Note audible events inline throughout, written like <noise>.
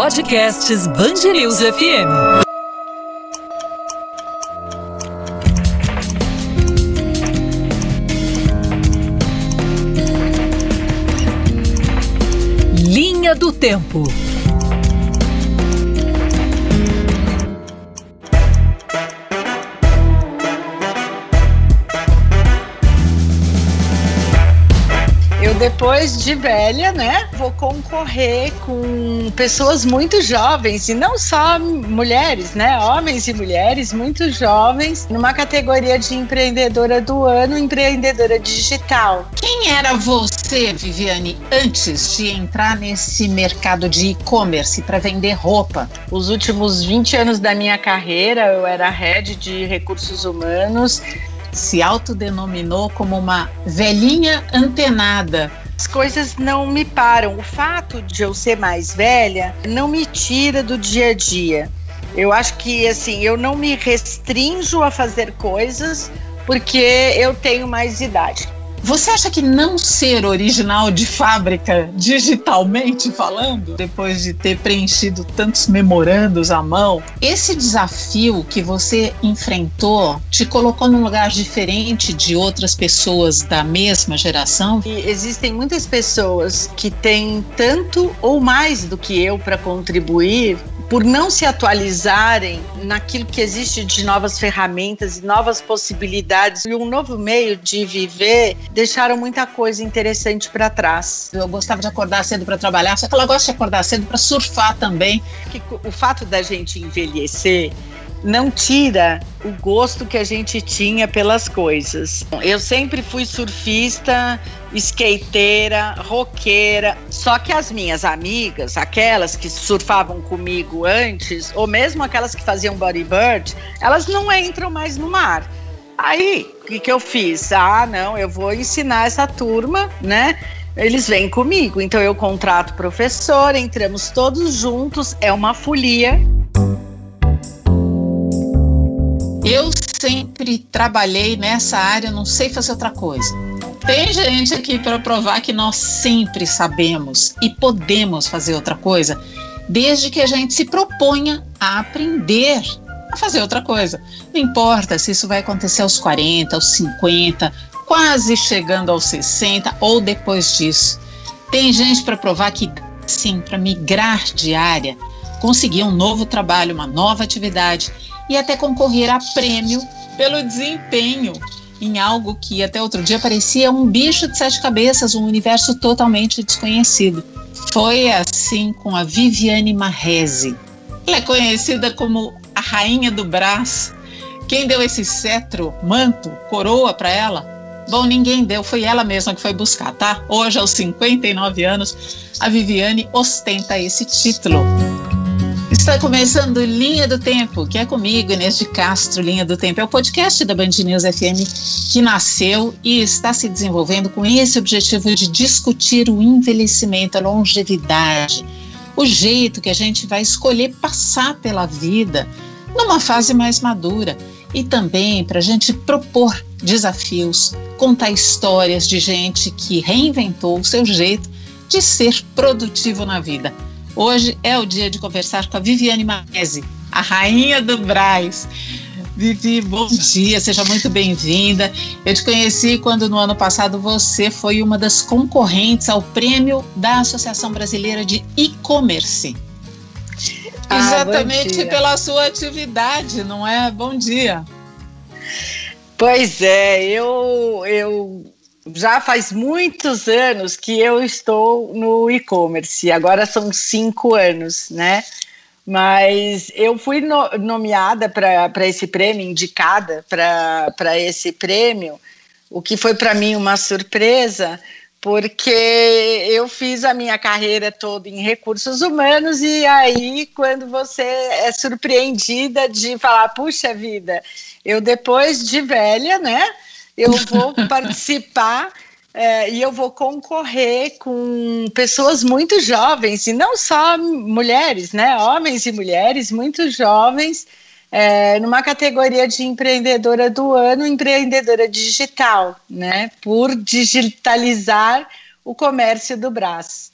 Podcasts Bangerils FM. Linha do Tempo. Depois de velha, né, vou concorrer com pessoas muito jovens e não só mulheres, né, homens e mulheres muito jovens, numa categoria de empreendedora do ano, empreendedora digital. Quem era você, Viviane, antes de entrar nesse mercado de e-commerce para vender roupa? Os últimos 20 anos da minha carreira, eu era head de recursos humanos se autodenominou como uma velhinha antenada. As coisas não me param. O fato de eu ser mais velha não me tira do dia a dia. Eu acho que assim, eu não me restringo a fazer coisas porque eu tenho mais idade. Você acha que não ser original de fábrica, digitalmente falando, depois de ter preenchido tantos memorandos à mão, esse desafio que você enfrentou te colocou num lugar diferente de outras pessoas da mesma geração? E existem muitas pessoas que têm tanto ou mais do que eu para contribuir por não se atualizarem naquilo que existe de novas ferramentas e novas possibilidades e um novo meio de viver, deixaram muita coisa interessante para trás. Eu gostava de acordar cedo para trabalhar, só que ela gosta de acordar cedo para surfar também. O fato da gente envelhecer não tira o gosto que a gente tinha pelas coisas. Eu sempre fui surfista, skateira, roqueira, só que as minhas amigas, aquelas que surfavam comigo antes, ou mesmo aquelas que faziam bodyboard, elas não entram mais no mar. Aí, o que, que eu fiz? Ah, não, eu vou ensinar essa turma, né? Eles vêm comigo, então eu contrato professor, entramos todos juntos, é uma folia. Eu sempre trabalhei nessa área, não sei fazer outra coisa. Tem gente aqui para provar que nós sempre sabemos e podemos fazer outra coisa, desde que a gente se proponha a aprender a fazer outra coisa. Não importa se isso vai acontecer aos 40, aos 50, quase chegando aos 60 ou depois disso. Tem gente para provar que sim, para migrar de área, conseguir um novo trabalho, uma nova atividade e até concorrer a prêmio pelo desempenho em algo que até outro dia parecia um bicho de sete cabeças, um universo totalmente desconhecido. Foi assim com a Viviane Marrese. Ela é conhecida como a rainha do braço. Quem deu esse cetro, manto, coroa para ela? Bom, ninguém deu, foi ela mesma que foi buscar, tá? Hoje, aos 59 anos, a Viviane ostenta esse título. Está começando Linha do Tempo, que é comigo, Inês de Castro, Linha do Tempo. É o podcast da Band News FM que nasceu e está se desenvolvendo com esse objetivo de discutir o envelhecimento, a longevidade, o jeito que a gente vai escolher passar pela vida numa fase mais madura e também para a gente propor desafios, contar histórias de gente que reinventou o seu jeito de ser produtivo na vida. Hoje é o dia de conversar com a Viviane Marese, a rainha do Braz. Vivi, bom dia, seja muito bem-vinda. Eu te conheci quando no ano passado você foi uma das concorrentes ao prêmio da Associação Brasileira de E-Commerce. Ah, Exatamente pela sua atividade, não é? Bom dia. Pois é, eu, eu já faz muitos anos que eu estou no e-commerce, agora são cinco anos, né? Mas eu fui no, nomeada para esse prêmio, indicada para esse prêmio, o que foi para mim uma surpresa, porque eu fiz a minha carreira toda em recursos humanos e aí quando você é surpreendida de falar, puxa vida, eu depois de velha, né? Eu vou <laughs> participar é, e eu vou concorrer com pessoas muito jovens, e não só mulheres, né? Homens e mulheres muito jovens, é, numa categoria de empreendedora do ano, empreendedora digital, né? Por digitalizar o comércio do Brás.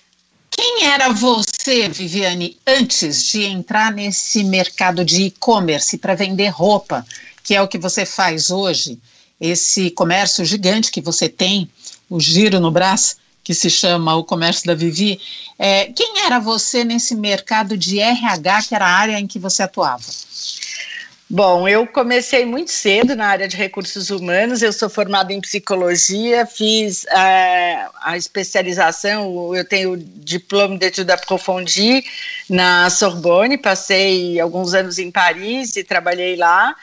Quem era você, Viviane, antes de entrar nesse mercado de e-commerce para vender roupa, que é o que você faz hoje, esse comércio gigante que você tem, o giro no braço, que se chama o comércio da Vivi. É, quem era você nesse mercado de RH, que era a área em que você atuava? Bom, eu comecei muito cedo na área de recursos humanos. Eu sou formada em psicologia, fiz é, a especialização. Eu tenho diploma de etudes approfondis na Sorbonne. Passei alguns anos em Paris e trabalhei lá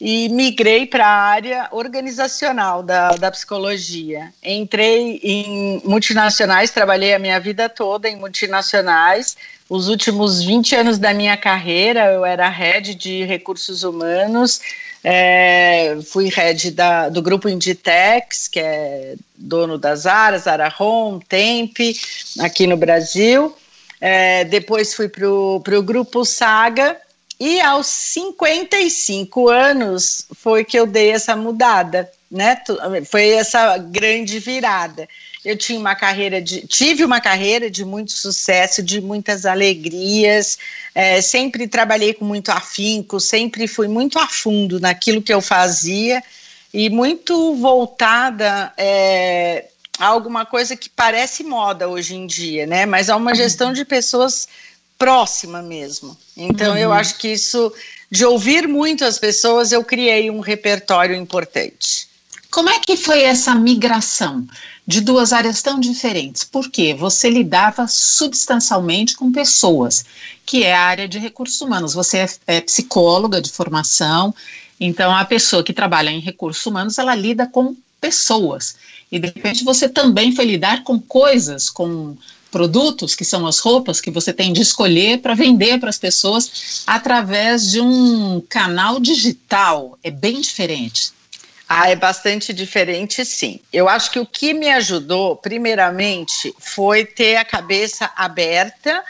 e migrei para a área organizacional da, da psicologia. Entrei em multinacionais, trabalhei a minha vida toda em multinacionais. Os últimos 20 anos da minha carreira, eu era head de recursos humanos, é, fui head da, do grupo Inditex, que é dono da Zara, Zara Home, Temp, aqui no Brasil. É, depois fui para o grupo Saga, e aos 55 anos foi que eu dei essa mudada, né? Foi essa grande virada. Eu tinha uma carreira de, tive uma carreira de muito sucesso, de muitas alegrias. É, sempre trabalhei com muito afinco, sempre fui muito a fundo naquilo que eu fazia e muito voltada é, a alguma coisa que parece moda hoje em dia, né? Mas a uma gestão de pessoas próxima mesmo. Então, uhum. eu acho que isso, de ouvir muito as pessoas, eu criei um repertório importante. Como é que foi essa migração de duas áreas tão diferentes? Porque você lidava substancialmente com pessoas, que é a área de recursos humanos. Você é, é psicóloga de formação, então a pessoa que trabalha em recursos humanos, ela lida com pessoas. E de repente você também foi lidar com coisas, com produtos, que são as roupas que você tem de escolher para vender para as pessoas através de um canal digital. É bem diferente. Ah, é bastante diferente, sim. Eu acho que o que me ajudou, primeiramente, foi ter a cabeça aberta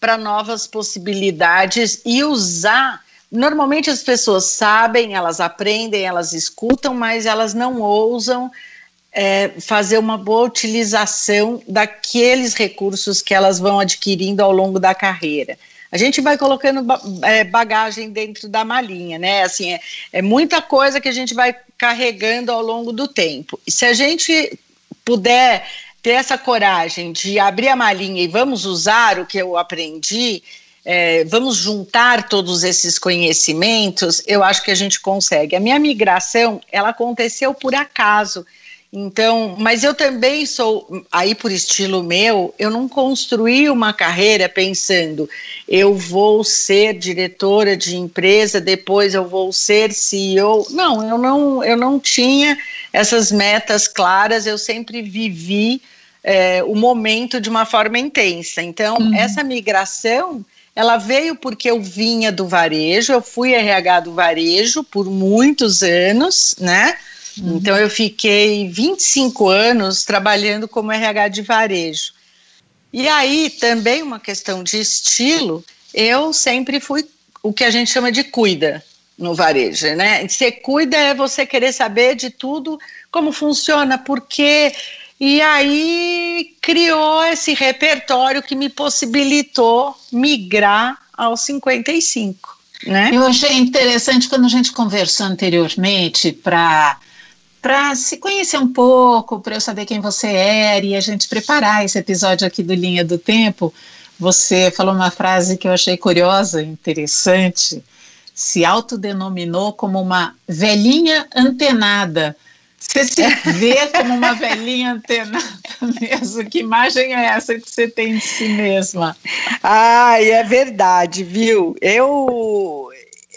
para novas possibilidades e usar. Normalmente as pessoas sabem, elas aprendem, elas escutam, mas elas não ousam é, fazer uma boa utilização daqueles recursos que elas vão adquirindo ao longo da carreira. A gente vai colocando é, bagagem dentro da malinha, né? Assim, é, é muita coisa que a gente vai carregando ao longo do tempo. E se a gente puder ter essa coragem de abrir a malinha e vamos usar o que eu aprendi, é, vamos juntar todos esses conhecimentos, eu acho que a gente consegue. A minha migração, ela aconteceu por acaso. Então, mas eu também sou, aí por estilo meu, eu não construí uma carreira pensando, eu vou ser diretora de empresa, depois eu vou ser CEO. Não, eu não, eu não tinha essas metas claras, eu sempre vivi é, o momento de uma forma intensa. Então, uhum. essa migração, ela veio porque eu vinha do varejo, eu fui RH do varejo por muitos anos, né? Uhum. Então, eu fiquei 25 anos trabalhando como RH de varejo. E aí, também uma questão de estilo, eu sempre fui o que a gente chama de cuida no varejo, né? Você cuida é você querer saber de tudo, como funciona, por quê. E aí criou esse repertório que me possibilitou migrar aos 55. Né? Eu achei interessante quando a gente conversou anteriormente para para se conhecer um pouco, para eu saber quem você era e a gente preparar esse episódio aqui do Linha do Tempo, você falou uma frase que eu achei curiosa, interessante. Se autodenominou como uma velhinha antenada. Você se vê como uma velhinha antenada <laughs> mesmo? Que imagem é essa que você tem de si mesma? Ai, é verdade, viu? Eu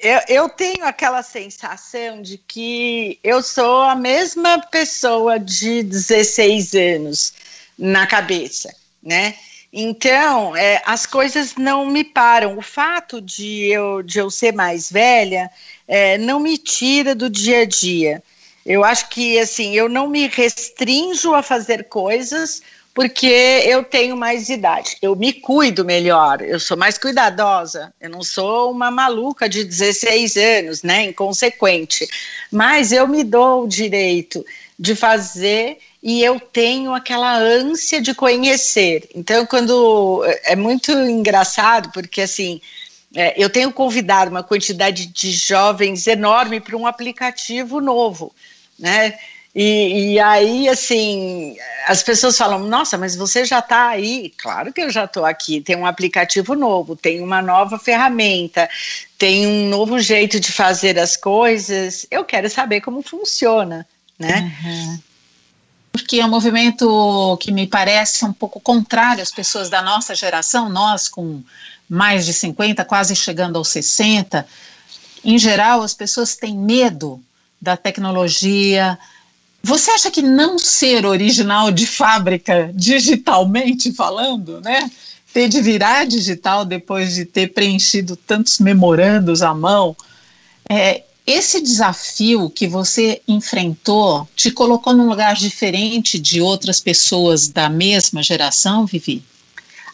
eu, eu, tenho aquela sensação de que eu sou a mesma pessoa de 16 anos na cabeça, né? Então, é, as coisas não me param. O fato de eu, de eu ser mais velha é, não me tira do dia a dia. Eu acho que, assim, eu não me restringo a fazer coisas porque eu tenho mais idade. Eu me cuido melhor, eu sou mais cuidadosa. Eu não sou uma maluca de 16 anos, né, inconsequente. Mas eu me dou o direito de fazer e eu tenho aquela ânsia de conhecer. Então, quando é muito engraçado, porque assim, é, eu tenho convidado uma quantidade de jovens enorme para um aplicativo novo, né? E, e, aí, assim, as pessoas falam: Nossa, mas você já está aí? Claro que eu já estou aqui. Tem um aplicativo novo, tem uma nova ferramenta, tem um novo jeito de fazer as coisas. Eu quero saber como funciona, né? Uhum. Porque é um movimento que me parece um pouco contrário às pessoas da nossa geração, nós com mais de 50, quase chegando aos 60. Em geral, as pessoas têm medo da tecnologia, você acha que não ser original de fábrica, digitalmente falando, né? Ter de virar digital depois de ter preenchido tantos memorandos à mão, é, esse desafio que você enfrentou te colocou num lugar diferente de outras pessoas da mesma geração, Vivi?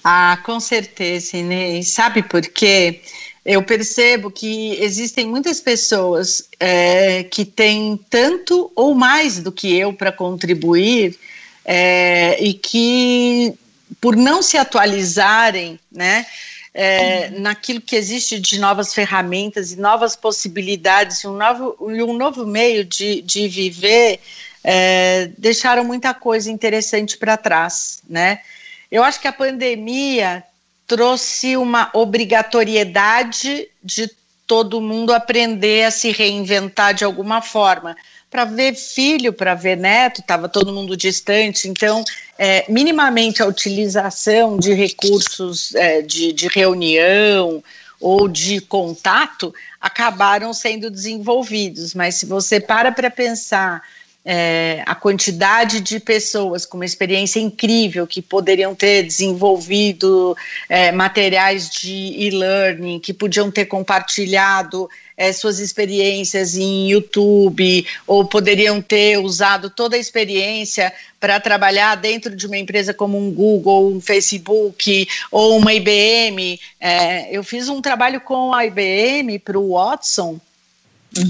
Ah, com certeza, Inês. Sabe por quê? Eu percebo que existem muitas pessoas é, que têm tanto ou mais do que eu para contribuir é, e que, por não se atualizarem, né, é, uhum. naquilo que existe de novas ferramentas e novas possibilidades, um novo, um novo meio de, de viver, é, deixaram muita coisa interessante para trás, né? Eu acho que a pandemia trouxe uma obrigatoriedade de todo mundo aprender a se reinventar de alguma forma. Para ver filho, para ver neto, estava todo mundo distante, então, é, minimamente a utilização de recursos é, de, de reunião ou de contato acabaram sendo desenvolvidos, mas se você para para pensar é, a quantidade de pessoas com uma experiência incrível que poderiam ter desenvolvido é, materiais de e-learning, que podiam ter compartilhado é, suas experiências em YouTube, ou poderiam ter usado toda a experiência para trabalhar dentro de uma empresa como um Google, um Facebook ou uma IBM. É, eu fiz um trabalho com a IBM para o Watson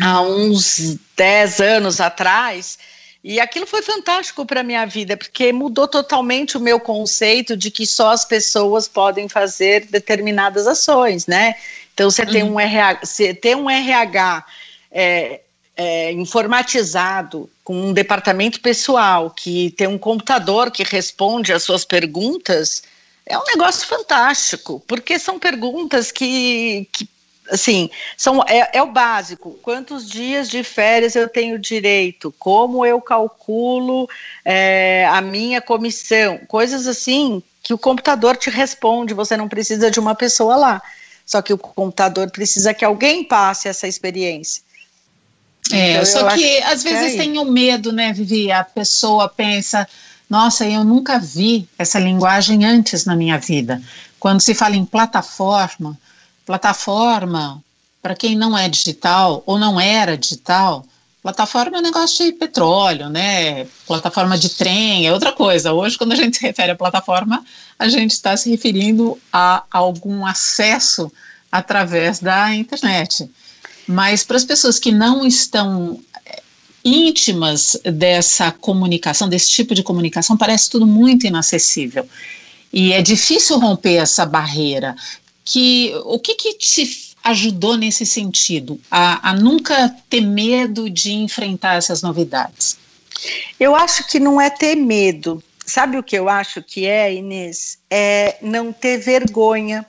há uns 10 anos atrás. E aquilo foi fantástico para a minha vida, porque mudou totalmente o meu conceito de que só as pessoas podem fazer determinadas ações, né? Então, você uhum. tem um RH, você tem um RH é, é, informatizado, com um departamento pessoal, que tem um computador que responde às suas perguntas, é um negócio fantástico, porque são perguntas que, que assim, são, é, é, o básico. Quantos dias de férias eu tenho direito? Como eu calculo é, a minha comissão? Coisas assim que o computador te responde, você não precisa de uma pessoa lá. Só que o computador precisa que alguém passe essa experiência. É, então, só que às que vezes é tem o medo, né, Vivi? A pessoa pensa, nossa, eu nunca vi essa linguagem antes na minha vida. Quando se fala em plataforma, Plataforma, para quem não é digital ou não era digital, plataforma é um negócio de petróleo, né? Plataforma de trem é outra coisa. Hoje, quando a gente se refere à plataforma, a gente está se referindo a algum acesso através da internet. Mas para as pessoas que não estão eh, íntimas dessa comunicação, desse tipo de comunicação, parece tudo muito inacessível. E é difícil romper essa barreira que o que, que te ajudou nesse sentido, a, a nunca ter medo de enfrentar essas novidades? Eu acho que não é ter medo. Sabe o que eu acho que é, Inês? É não ter vergonha.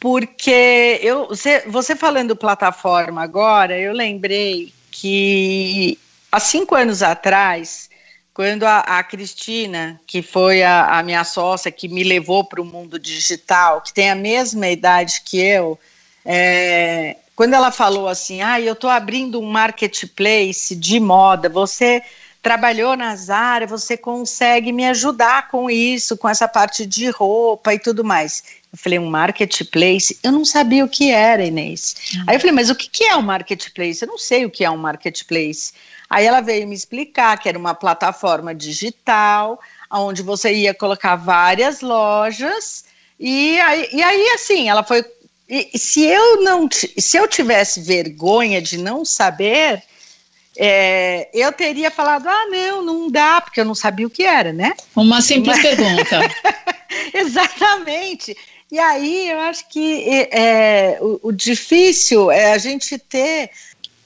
Porque eu, você, você falando plataforma agora, eu lembrei que há cinco anos atrás quando a, a Cristina, que foi a, a, minha sócia, que me levou para o mundo digital, que tem a mesma idade que eu, é, quando ela falou assim, ah, eu estou abrindo um marketplace de moda, você trabalhou nas áreas, você consegue me ajudar com isso, com essa parte de roupa e tudo mais. Eu falei, um marketplace? Eu não sabia o que era, Inês. Uhum. Aí eu falei, mas o que é um marketplace? Eu não sei o que é um marketplace. Aí ela veio me explicar que era uma plataforma digital, onde você ia colocar várias lojas, e aí, e aí assim, ela foi. se eu não se eu tivesse vergonha de não saber, é, eu teria falado, ah, não, não dá, porque eu não sabia o que era, né? Uma simples Mas... pergunta. <laughs> Exatamente. E aí eu acho que é, o, o, difícil é a gente ter.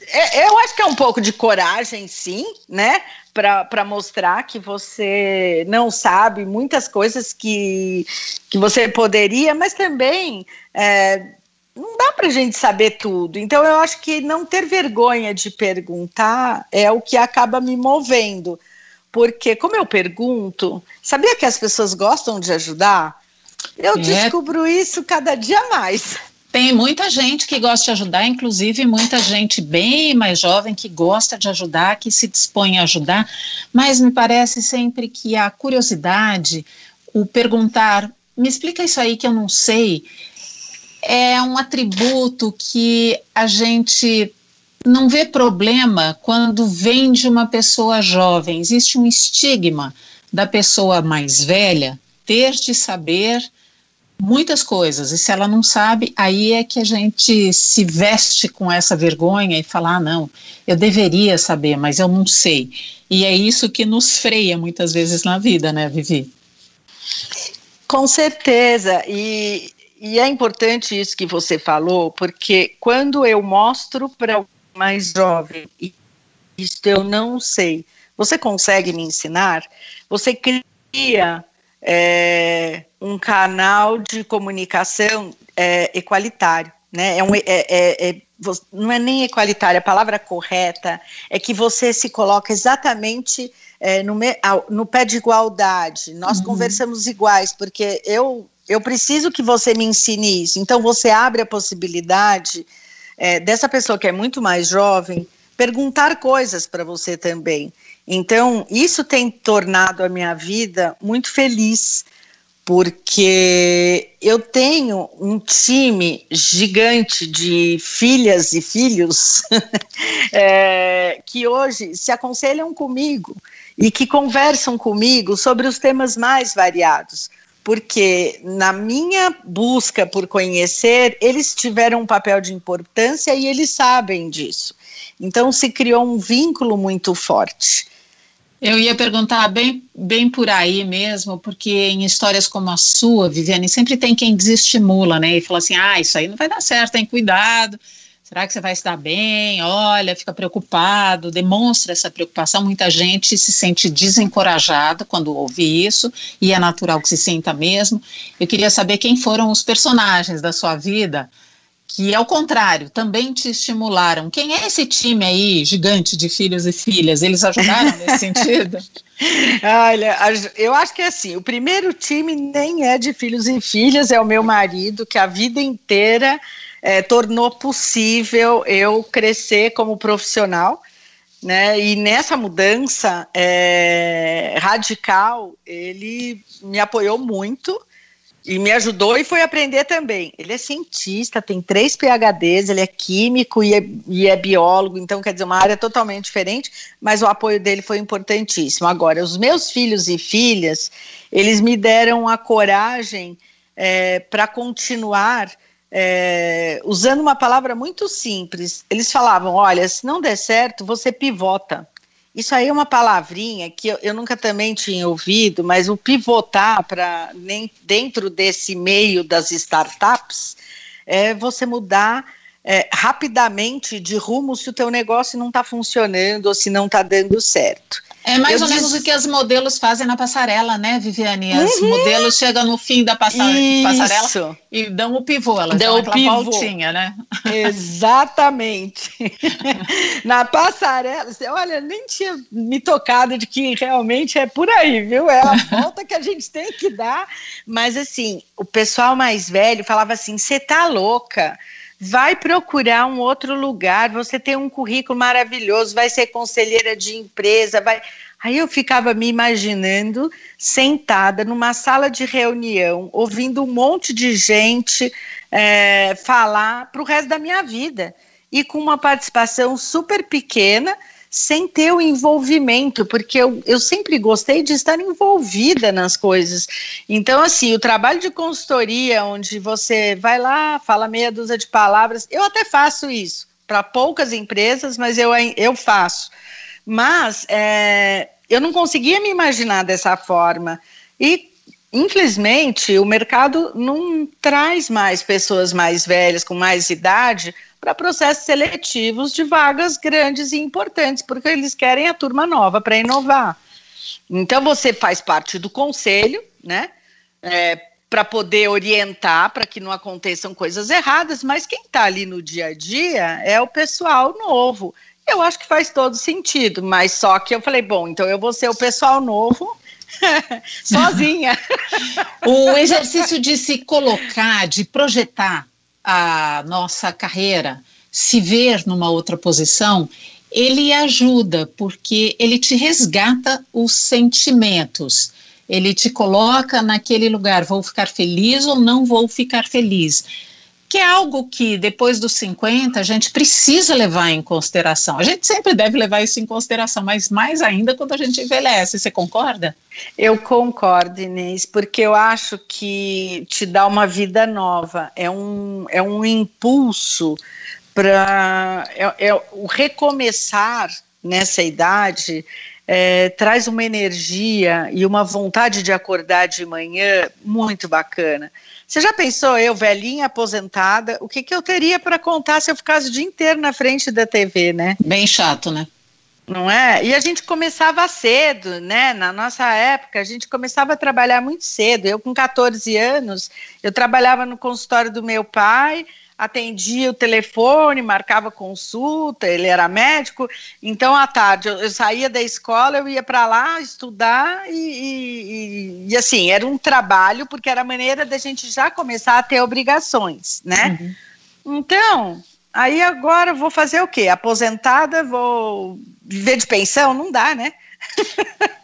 É, eu acho que é um pouco de coragem, sim, né? Para mostrar que você não sabe muitas coisas que, que você poderia, mas também é, não dá para a gente saber tudo. Então, eu acho que não ter vergonha de perguntar é o que acaba me movendo. Porque, como eu pergunto, sabia que as pessoas gostam de ajudar? Eu é. descubro isso cada dia mais. Tem muita gente que gosta de ajudar, inclusive muita gente bem mais jovem que gosta de ajudar, que se dispõe a ajudar, mas me parece sempre que a curiosidade, o perguntar, me explica isso aí que eu não sei, é um atributo que a gente não vê problema quando vem de uma pessoa jovem. Existe um estigma da pessoa mais velha ter de saber muitas coisas, e se ela não sabe, aí é que a gente se veste com essa vergonha e fala: ah, não, eu deveria saber, mas eu não sei. E é isso que nos freia muitas vezes na vida, né, Vivi? Com certeza, e e é importante isso que você falou, porque quando eu mostro para o mais jovem, isso eu não sei, você consegue me ensinar? Você cria é, um canal de comunicação é, equalitário, né? É um, é, é, é não é nem equalitário, a palavra correta é que você se coloca exatamente é, no, no, pé de igualdade. Nós uhum. conversamos iguais, porque eu eu preciso que você me ensine isso. Então, você abre a possibilidade dessa pessoa que é muito mais jovem perguntar coisas para você também. Então, isso tem tornado a minha vida muito feliz, porque eu tenho um time gigante de filhas e filhos <laughs> é, que hoje se aconselham comigo e que conversam comigo sobre os temas mais variados porque na minha busca por conhecer, eles tiveram um papel de importância e eles sabem disso. Então se criou um vínculo muito forte. Eu ia perguntar bem, bem por aí mesmo, porque em histórias como a sua, Viviane, sempre tem quem desestimula, né? E fala assim: ah, isso aí não vai dar certo, tem cuidado Será que você vai se dar bem? Olha, fica preocupado, demonstra essa preocupação. Muita gente se sente desencorajada quando ouve isso, e é natural que se sinta mesmo. Eu queria saber quem foram os personagens da sua vida que, ao contrário, também te estimularam. Quem é esse time aí, gigante de filhos e filhas? Eles ajudaram nesse <laughs> sentido? Olha, eu acho que é assim: o primeiro time nem é de filhos e filhas, é o meu marido, que a vida inteira é, tornou possível eu crescer como profissional. Né? E nessa mudança é, radical, ele me apoiou muito e me ajudou e foi aprender também. Ele é cientista, tem três PhDs, ele é químico e é, e é, biólogo, então quer dizer, uma área totalmente diferente, mas o apoio dele foi importantíssimo. Agora, os meus filhos e filhas, eles me deram a coragem é, para continuar é, usando uma palavra muito simples. Eles falavam: olha, se não der certo, você pivota. Isso aí é uma palavrinha que eu, eu nunca também tinha ouvido, mas o pivotar para dentro desse meio das startups é você mudar é, rapidamente de rumo se o teu negócio não está funcionando ou se não está dando certo. É mais eu ou menos o que as modelos fazem na passarela, né, Viviane? As uhum. modelos chegam no fim da passa passarela e dão o pivô, elas dão, aquela pivô. voltinha, né? Exatamente. <laughs> na passarela, olha, nem tinha me tocado de que realmente é por aí, viu? É a <laughs> volta que a gente tem que dar. Mas assim, o pessoal mais velho falava assim: você tá louca? Vai procurar um outro lugar, você tem um currículo maravilhoso, vai ser conselheira de empresa, vai. Aí eu ficava me imaginando sentada numa sala de reunião, ouvindo um monte de gente é, falar para o resto da minha vida. E com uma participação super pequena, sem ter o envolvimento, porque eu, eu sempre gostei de estar envolvida nas coisas. Então, assim, o trabalho de consultoria, onde você vai lá, fala meia dúzia de palavras, eu até faço isso para poucas empresas, mas eu, eu faço. Mas é, eu não conseguia me imaginar dessa forma. E, infelizmente, o mercado não traz mais pessoas mais velhas, com mais idade, para processos seletivos de vagas grandes e importantes, porque eles querem a turma nova para inovar. Então, você faz parte do conselho, né? É, para poder orientar para que não aconteçam coisas erradas, mas quem está ali no dia a dia é o pessoal novo. Eu acho que faz todo sentido, mas só que eu falei, bom, então eu vou ser o pessoal novo <laughs> sozinha. <laughs> o exercício de se colocar, de projetar a nossa carreira, se ver numa outra posição, ele ajuda, porque ele te resgata os sentimentos. Ele te coloca naquele lugar, vou ficar feliz ou não vou ficar feliz que é algo que depois dos 50 a gente precisa levar em consideração. A gente sempre deve levar isso em consideração, mas mais ainda quando a gente envelhece. Você concorda? Eu concordo, Inês, porque eu acho que te dá uma vida nova, é um, é um impulso para. É, é, o recomeçar nessa idade é, traz uma energia e uma vontade de acordar de manhã muito bacana. Você já pensou, eu, velhinha, aposentada, o que, que eu teria para contar se eu ficasse o dia inteiro na frente da TV, né? Bem chato, né? Não é? E a gente começava cedo, né? Na nossa época, a gente começava a trabalhar muito cedo. Eu, com 14 anos, eu trabalhava no consultório do meu pai, atendia o telefone, marcava consulta, ele era médico, então à tarde eu, eu saía da escola, eu ia para lá estudar e, e, e, assim, era um trabalho, porque era a maneira da gente já começar a ter obrigações, né? Uhum. Então, aí agora vou fazer o quê? Aposentada, vou viver de pensão? Não dá, né?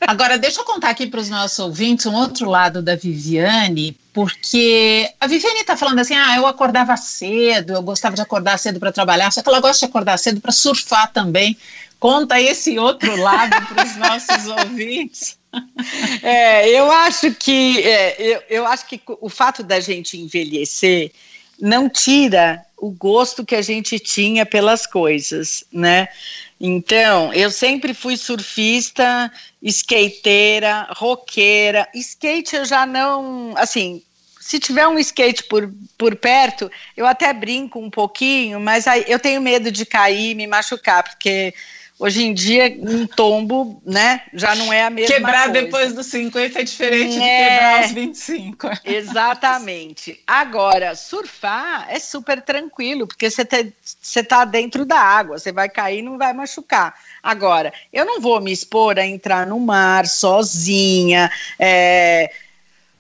Agora, deixa eu contar aqui para os nossos ouvintes um outro lado da Viviane, porque a Viviane está falando assim: ah, eu acordava cedo, eu gostava de acordar cedo para trabalhar, só que ela gosta de acordar cedo para surfar também. Conta esse outro lado para os nossos <laughs> ouvintes. É, eu acho que é, eu, eu acho que o fato da gente envelhecer não tira o gosto que a gente tinha pelas coisas, né? Então, eu sempre fui surfista, skateira, roqueira. Skate eu já não, assim, se tiver um skate por, por perto, eu até brinco um pouquinho, mas aí eu tenho medo de cair e me machucar, porque Hoje em dia, um tombo, né, já não é a mesma Quebrar coisa. depois dos 50 é diferente é, de quebrar aos 25. Exatamente. Agora, surfar é super tranquilo, porque você está dentro da água, você vai cair e não vai machucar. Agora, eu não vou me expor a entrar no mar sozinha, é,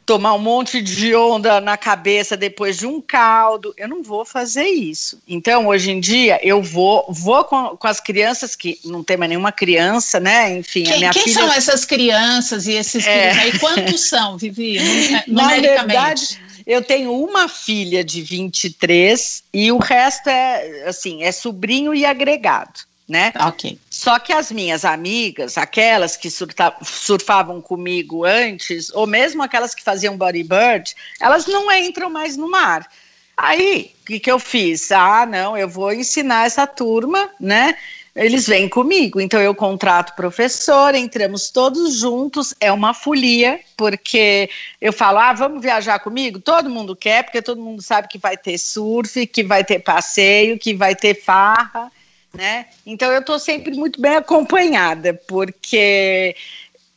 tomar um monte de onda na cabeça depois de um caldo. Eu não vou fazer isso. Então, hoje em dia, eu vou, vou com, com as crianças que não tem mais nenhuma criança, né? Enfim, quem, a minha quem filha... são essas crianças e esses é... filhos aí? Quantos são, Vivi? <laughs> Na verdade, eu tenho uma filha de 23 e o resto é assim, é sobrinho e agregado né? Ok. Só que as minhas amigas, aquelas que surfavam comigo antes, ou mesmo aquelas que faziam bodyboard, elas não entram mais no mar. Aí, o que, que eu fiz? Ah, não, eu vou ensinar essa turma, né? Eles vêm comigo, então eu contrato professor, entramos todos juntos, é uma folia, porque eu falo, ah, vamos viajar comigo? Todo mundo quer, porque todo mundo sabe que vai ter surf, que vai ter passeio, que vai ter farra, né? Então eu estou sempre muito bem acompanhada, porque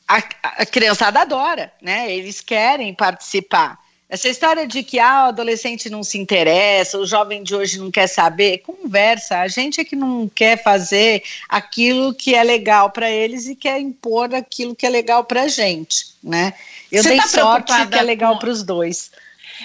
a, a criançada adora, né? Eles querem participar. Essa história de que ah, o adolescente não se interessa, o jovem de hoje não quer saber, conversa. A gente é que não quer fazer aquilo que é legal para eles e quer impor aquilo que é legal para a gente, né? Eu Você dei tá sorte que é legal para os dois.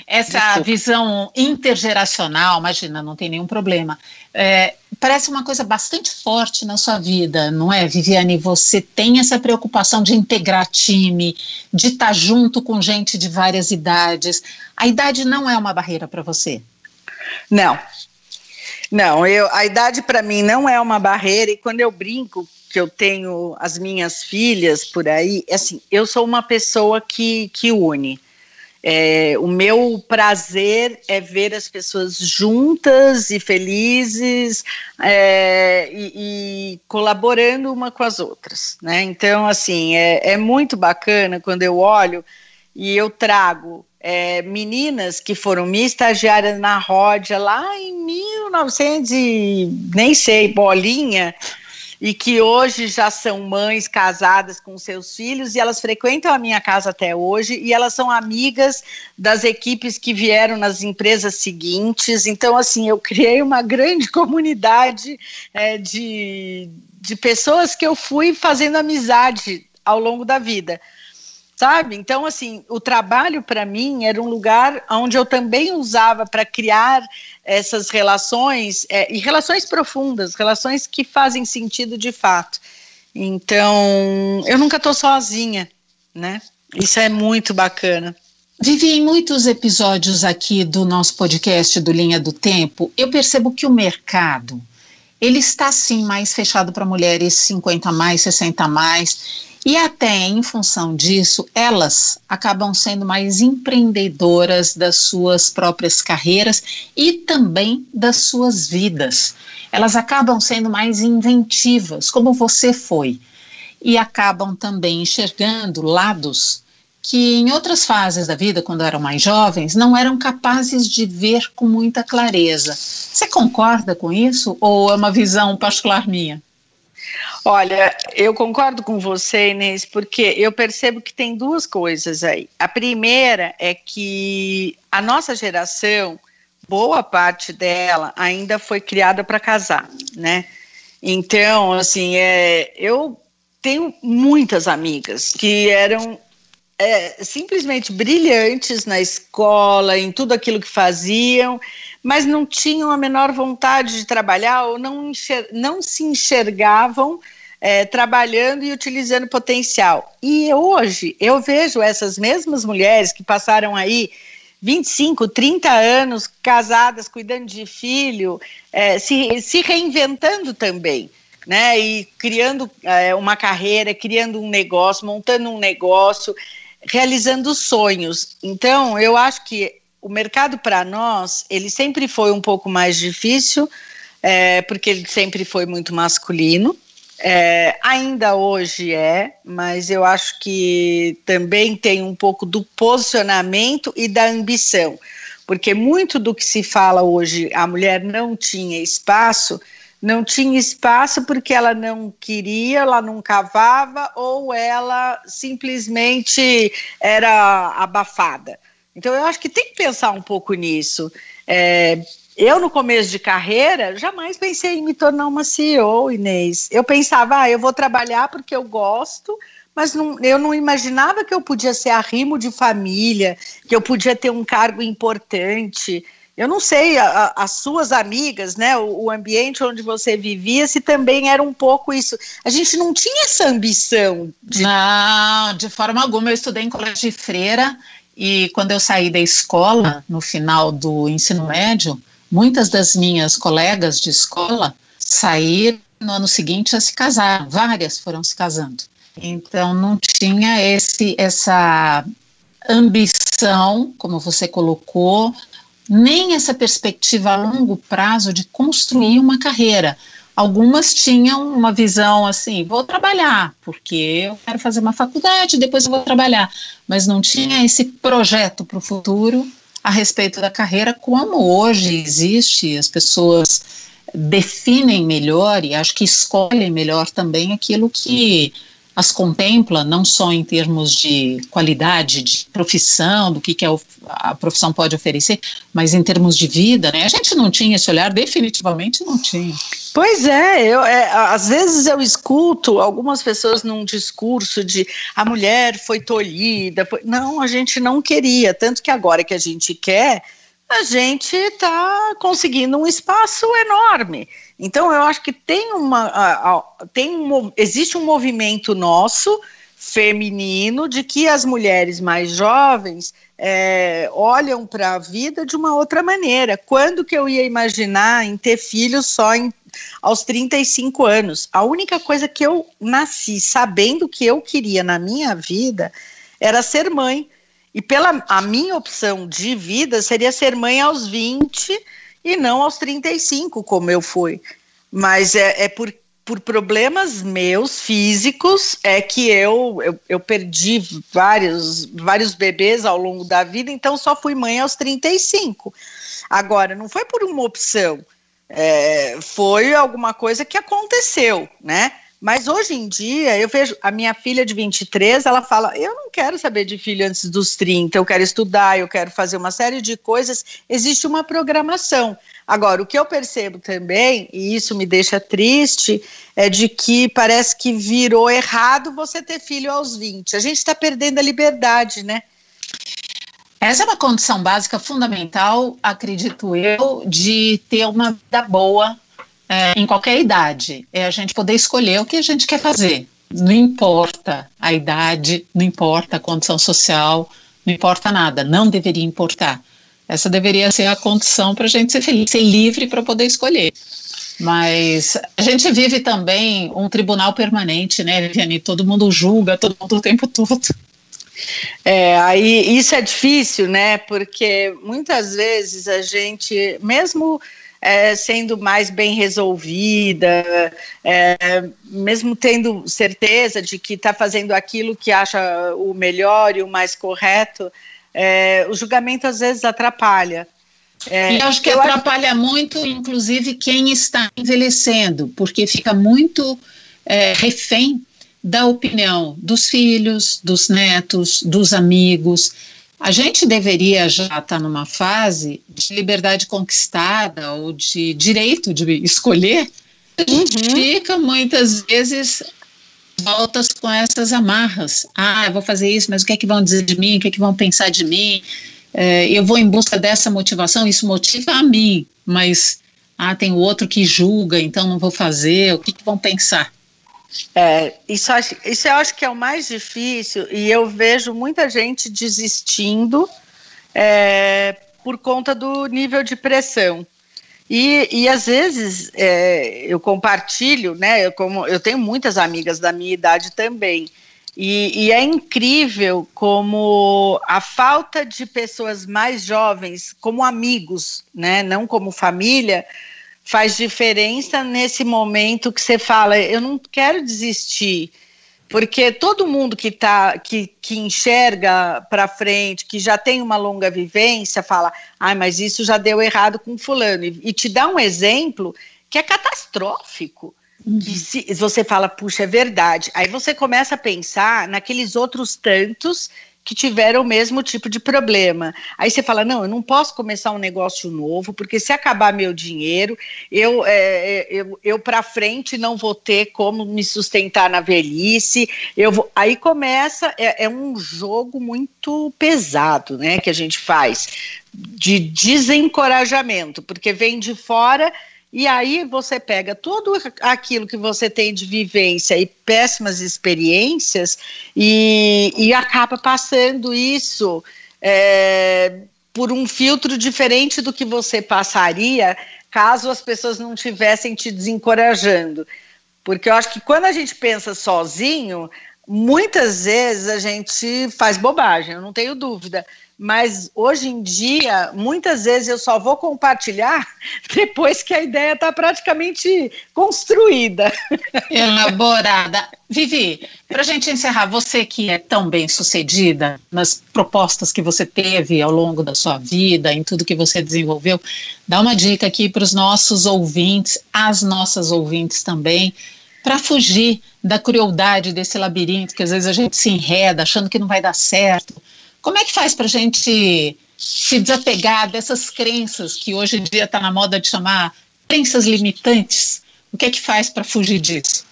Essa Desculpa. visão intergeracional, imagina, não tem nenhum problema. É, parece uma coisa bastante forte na sua vida, não é, Viviane? Você tem essa preocupação de integrar time, de estar junto com gente de várias idades. A idade não é uma barreira para você? Não. Não, eu, a idade para mim não é uma barreira, e quando eu brinco que eu tenho as minhas filhas por aí, é assim, eu sou uma pessoa que, que une. É, o meu prazer é ver as pessoas juntas e felizes é, e, e, colaborando uma com as outras, né? Então, assim, é, é muito bacana quando eu olho e eu trago é, meninas que foram minha estagiária na Ródia lá em 1900 e nem sei, bolinha, e que hoje já são mães casadas com seus filhos e elas frequentam a minha casa até hoje e elas são amigas das equipes que vieram nas empresas seguintes. Então, assim, eu criei uma grande <laughs> comunidade é, de, de pessoas que eu fui fazendo amizade ao longo da vida sabe? Então, assim, o trabalho para mim era um lugar onde eu também usava para criar essas relações, é, e relações profundas, relações que fazem sentido de fato. Então, eu nunca estou sozinha, né? Isso é muito bacana. Vivi, em muitos episódios aqui do nosso podcast do Linha do Tempo, eu percebo que o mercado, ele está sim mais fechado para mulheres 50 a mais, 60 a mais, e até em função disso, elas acabam sendo mais empreendedoras das suas próprias carreiras e também das suas vidas. Elas acabam sendo mais inventivas, como você foi, e acabam também enxergando lados que em outras fases da vida, quando eram mais jovens, não eram capazes de ver com muita clareza. Você concorda com isso ou é uma visão particular minha? Olha, eu concordo com você, Inês, porque eu percebo que tem duas coisas aí. A primeira é que a nossa geração, boa parte dela, ainda foi criada para casar, né? Então, assim, é, eu tenho muitas amigas que eram é, simplesmente brilhantes na escola, em tudo aquilo que faziam, mas não tinham a menor vontade de trabalhar ou não, enxer não se enxergavam é, trabalhando e utilizando potencial. E hoje eu vejo essas mesmas mulheres que passaram aí 25, 30 anos casadas, cuidando de filho, é, se, se reinventando também. Né, e criando é, uma carreira, criando um negócio, montando um negócio, realizando sonhos. Então, eu acho que o mercado para nós, ele sempre foi um pouco mais difícil, é, porque ele sempre foi muito masculino, é, ainda hoje é, mas eu acho que também tem um pouco do posicionamento e da ambição, porque muito do que se fala hoje, a mulher não tinha espaço, não tinha espaço porque ela não queria, ela não cavava ou ela simplesmente era abafada. Então eu acho que tem que pensar um pouco nisso. É, eu, no começo de carreira, jamais pensei em me tornar uma CEO, Inês. Eu pensava, ah, eu vou trabalhar porque eu gosto, mas não, eu não imaginava que eu podia ser arrimo de família, que eu podia ter um cargo importante. Eu não sei, a, a, as suas amigas, né, o, o, ambiente onde você vivia, se também era um pouco isso. A gente não tinha essa ambição. De... Não, de forma alguma. Eu estudei em colégio de freira e quando eu saí da escola, no final do ensino médio, Muitas das minhas colegas de escola saíram no ano seguinte a se casar, várias foram se casando. Então não tinha esse essa ambição, como você colocou, nem essa perspectiva a longo prazo de construir uma carreira. Algumas tinham uma visão assim, vou trabalhar, porque eu quero fazer uma faculdade, depois eu vou trabalhar, mas não tinha esse projeto para o futuro a respeito da carreira, como hoje existe, as pessoas definem melhor e acho que escolhem melhor também aquilo que as contempla, não só em termos de qualidade, de profissão, do que, que a profissão pode oferecer, mas em termos de vida, né? A gente não tinha esse olhar, definitivamente não tinha. Pois é, eu, é, às vezes eu escuto algumas pessoas num discurso de a mulher foi tolhida. Foi... Não, a gente não queria, tanto que agora que a gente quer, a gente está conseguindo um espaço enorme. Então, eu acho que tem uma. tem um, existe um movimento nosso, feminino, de que as mulheres mais jovens é, olham para a vida de uma outra maneira. Quando que eu ia imaginar em ter filhos só em, aos 35 anos? A única coisa que eu nasci sabendo que eu queria na minha vida era ser mãe. E pela a minha opção de vida seria ser mãe aos 20 e não aos 35, como eu fui. Mas é, é por, por problemas meus físicos é que eu, eu, eu, perdi vários, vários bebês ao longo da vida, então só fui mãe aos 35. Agora, não foi por uma opção, é, foi alguma coisa que aconteceu, né? Mas hoje em dia, eu vejo a minha filha de 23, ela fala: Eu não quero saber de filho antes dos 30, eu quero estudar, eu quero fazer uma série de coisas. Existe uma programação. Agora, o que eu percebo também, e isso me deixa triste, é de que parece que virou errado você ter filho aos 20. A gente está perdendo a liberdade, né? Essa é uma condição básica fundamental, acredito eu, de ter uma vida boa é, em qualquer idade. É a gente poder escolher o que a gente quer fazer. Não importa a idade, não importa a condição social, não importa nada, não deveria importar. Essa deveria ser a condição para a gente ser feliz, ser livre para poder escolher. Mas a gente vive também um tribunal permanente, né, Viviane? Todo mundo julga, todo mundo o tempo todo. É, aí isso é difícil, né? Porque muitas vezes a gente, mesmo é, sendo mais bem resolvida, é, mesmo tendo certeza de que está fazendo aquilo que acha o melhor e o mais correto, é, o julgamento às vezes atrapalha. É, e acho que atrapalha acho... muito, inclusive, quem está envelhecendo, porque fica muito é, refém da opinião dos filhos, dos netos, dos amigos. A gente deveria já estar tá numa fase de liberdade conquistada ou de direito de escolher. A gente uhum. fica muitas vezes voltas com essas amarras. Ah, eu vou fazer isso, mas o que é que vão dizer de mim? O que é que vão pensar de mim? É, eu vou em busca dessa motivação, isso motiva a mim, mas ah, tem o outro que julga, então não vou fazer, o que, que vão pensar? É, isso, isso eu acho que é o mais difícil e eu vejo muita gente desistindo é, por conta do nível de pressão. E, e às vezes é, eu compartilho, né? Eu, como, eu tenho muitas amigas da minha idade também. E, e, é incrível como a falta de pessoas mais jovens, como amigos, né, não como família, faz diferença nesse momento que você fala, eu não quero desistir, porque todo mundo que tá que, que enxerga para frente, que já tem uma longa vivência, fala: "Ah, mas isso já deu errado com fulano" e, e te dá um exemplo que é catastrófico. Uhum. Que se você fala, puxa, é verdade. Aí você começa a pensar naqueles outros tantos que tiveram o mesmo tipo de problema. Aí você fala: não, eu não posso começar um negócio novo, porque se acabar meu dinheiro, eu, é, é eu, eu para frente não vou ter como me sustentar na velhice. Eu vou... Aí começa, é, é um jogo muito pesado né, que a gente faz, de desencorajamento, porque vem de fora e aí você pega tudo aquilo que você tem de vivência e péssimas experiências e, e acaba passando isso é, por um filtro diferente do que você passaria caso as pessoas não tivessem te desencorajando. Porque eu acho que quando a gente pensa sozinho, muitas vezes a gente faz bobagem, eu não tenho dúvida mas hoje em dia, muitas vezes eu só vou compartilhar <laughs> depois que a ideia está praticamente construída. <laughs> Elaborada. Vivi, para a gente encerrar, você que é tão bem sucedida nas propostas que você teve ao longo da sua vida, em tudo que você desenvolveu, dá uma dica aqui para os nossos ouvintes, as nossas ouvintes também, para fugir da crueldade desse labirinto que às vezes a gente se enreda achando que não vai dar certo como é que faz para a gente se desapegar dessas crenças que hoje em dia está na moda de chamar crenças limitantes? O que é que faz para fugir disso?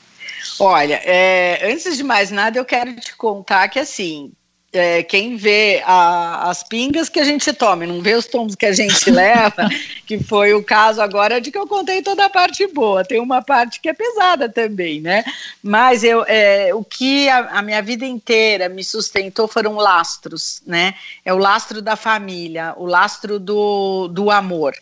Olha, é, antes de mais nada, eu quero te contar que assim, é, quem vê a, as pingas que a gente toma, não vê os tombos que a gente <laughs> leva, que foi o caso agora de que eu contei toda a parte boa, tem uma parte que é pesada também, né? Mas eu, é, o que a, a, minha vida inteira me sustentou foram lastros, né? É o lastro da família, o lastro do, do amor.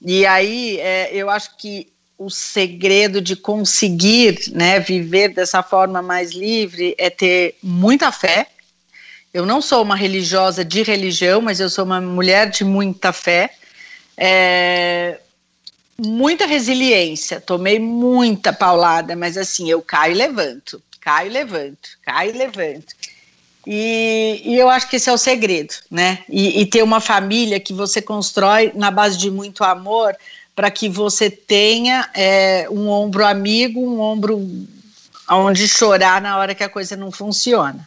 E aí é, eu acho que o segredo de conseguir né, viver dessa forma mais livre é ter muita fé, Eu não sou uma religiosa de religião, mas eu sou uma mulher de muita fé. É, muita resiliência, tomei muita paulada, mas assim, eu caio e levanto, caio e levanto, caio e levanto. E, e, eu acho que esse é o segredo, né? E, e ter uma família que você constrói na base de muito amor, para que você tenha é, um ombro amigo, um ombro onde chorar na hora que a coisa não funciona.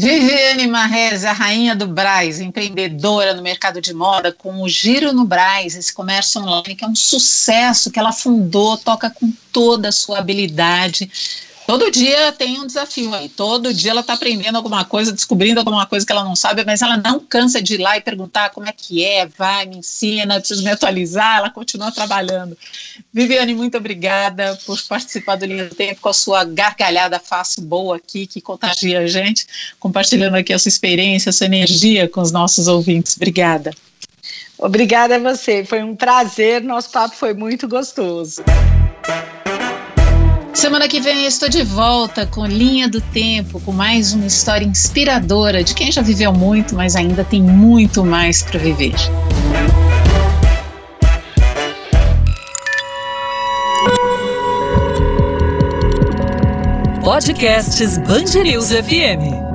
Viviane Marrez, a rainha do Braz, empreendedora no mercado de moda, com o Giro no Braz, esse comércio online que é um sucesso, que ela fundou, toca com toda a sua habilidade Todo dia tem um desafio aí, todo dia ela está aprendendo alguma coisa, descobrindo alguma coisa que ela não sabe, mas ela não cansa de ir lá e perguntar como é que é, vai, me ensina, preciso me atualizar, ela continua trabalhando. Viviane, muito obrigada por participar do Linha do Tempo com a sua gargalhada fácil, boa aqui, que contagia a gente, compartilhando aqui a sua experiência, a sua energia com os nossos ouvintes. Obrigada. Obrigada a você, foi um prazer, nosso papo foi muito gostoso. Semana que vem estou de volta com Linha do Tempo, com mais uma história inspiradora de quem já viveu muito, mas ainda tem muito mais para viver. Podcasts Bangerils FM.